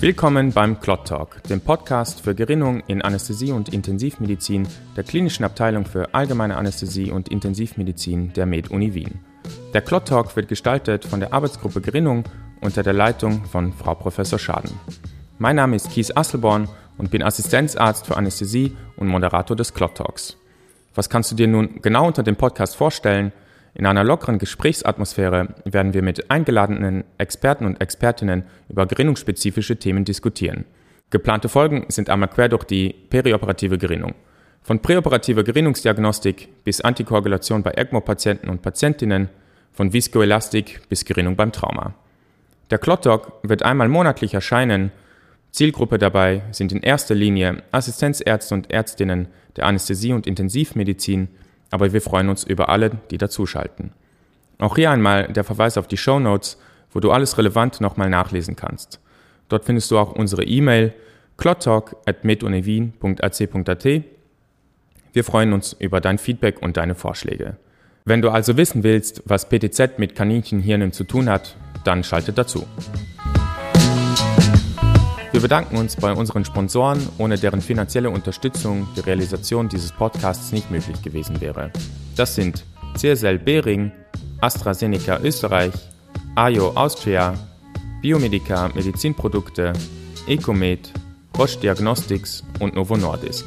Willkommen beim Clot Talk, dem Podcast für Gerinnung in Anästhesie und Intensivmedizin der klinischen Abteilung für allgemeine Anästhesie und Intensivmedizin der Med-Uni Wien. Der Clot Talk wird gestaltet von der Arbeitsgruppe Gerinnung unter der Leitung von Frau Professor Schaden. Mein Name ist Kies Asselborn und bin Assistenzarzt für Anästhesie und Moderator des Clot Talks. Was kannst du dir nun genau unter dem Podcast vorstellen? In einer lockeren Gesprächsatmosphäre werden wir mit eingeladenen Experten und Expertinnen über gerinnungsspezifische Themen diskutieren. Geplante Folgen sind einmal quer durch die perioperative Gerinnung. Von präoperativer Gerinnungsdiagnostik bis Antikoagulation bei ECMO-Patienten und Patientinnen, von Viskoelastik bis Gerinnung beim Trauma. Der Clot-Doc wird einmal monatlich erscheinen. Zielgruppe dabei sind in erster Linie Assistenzärzte und Ärztinnen der Anästhesie und Intensivmedizin, aber wir freuen uns über alle, die dazuschalten. Auch hier einmal der Verweis auf die Show Notes, wo du alles Relevante nochmal nachlesen kannst. Dort findest du auch unsere E-Mail clottalk.medunewien.ac.at. Wir freuen uns über dein Feedback und deine Vorschläge. Wenn du also wissen willst, was PTZ mit Kaninchenhirnen zu tun hat, dann schalte dazu. Wir bedanken uns bei unseren Sponsoren, ohne deren finanzielle Unterstützung die Realisation dieses Podcasts nicht möglich gewesen wäre. Das sind CSL Behring, AstraZeneca Österreich, AIO Austria, Biomedica Medizinprodukte, Ecomed, Roche Diagnostics und Novo Nordisk.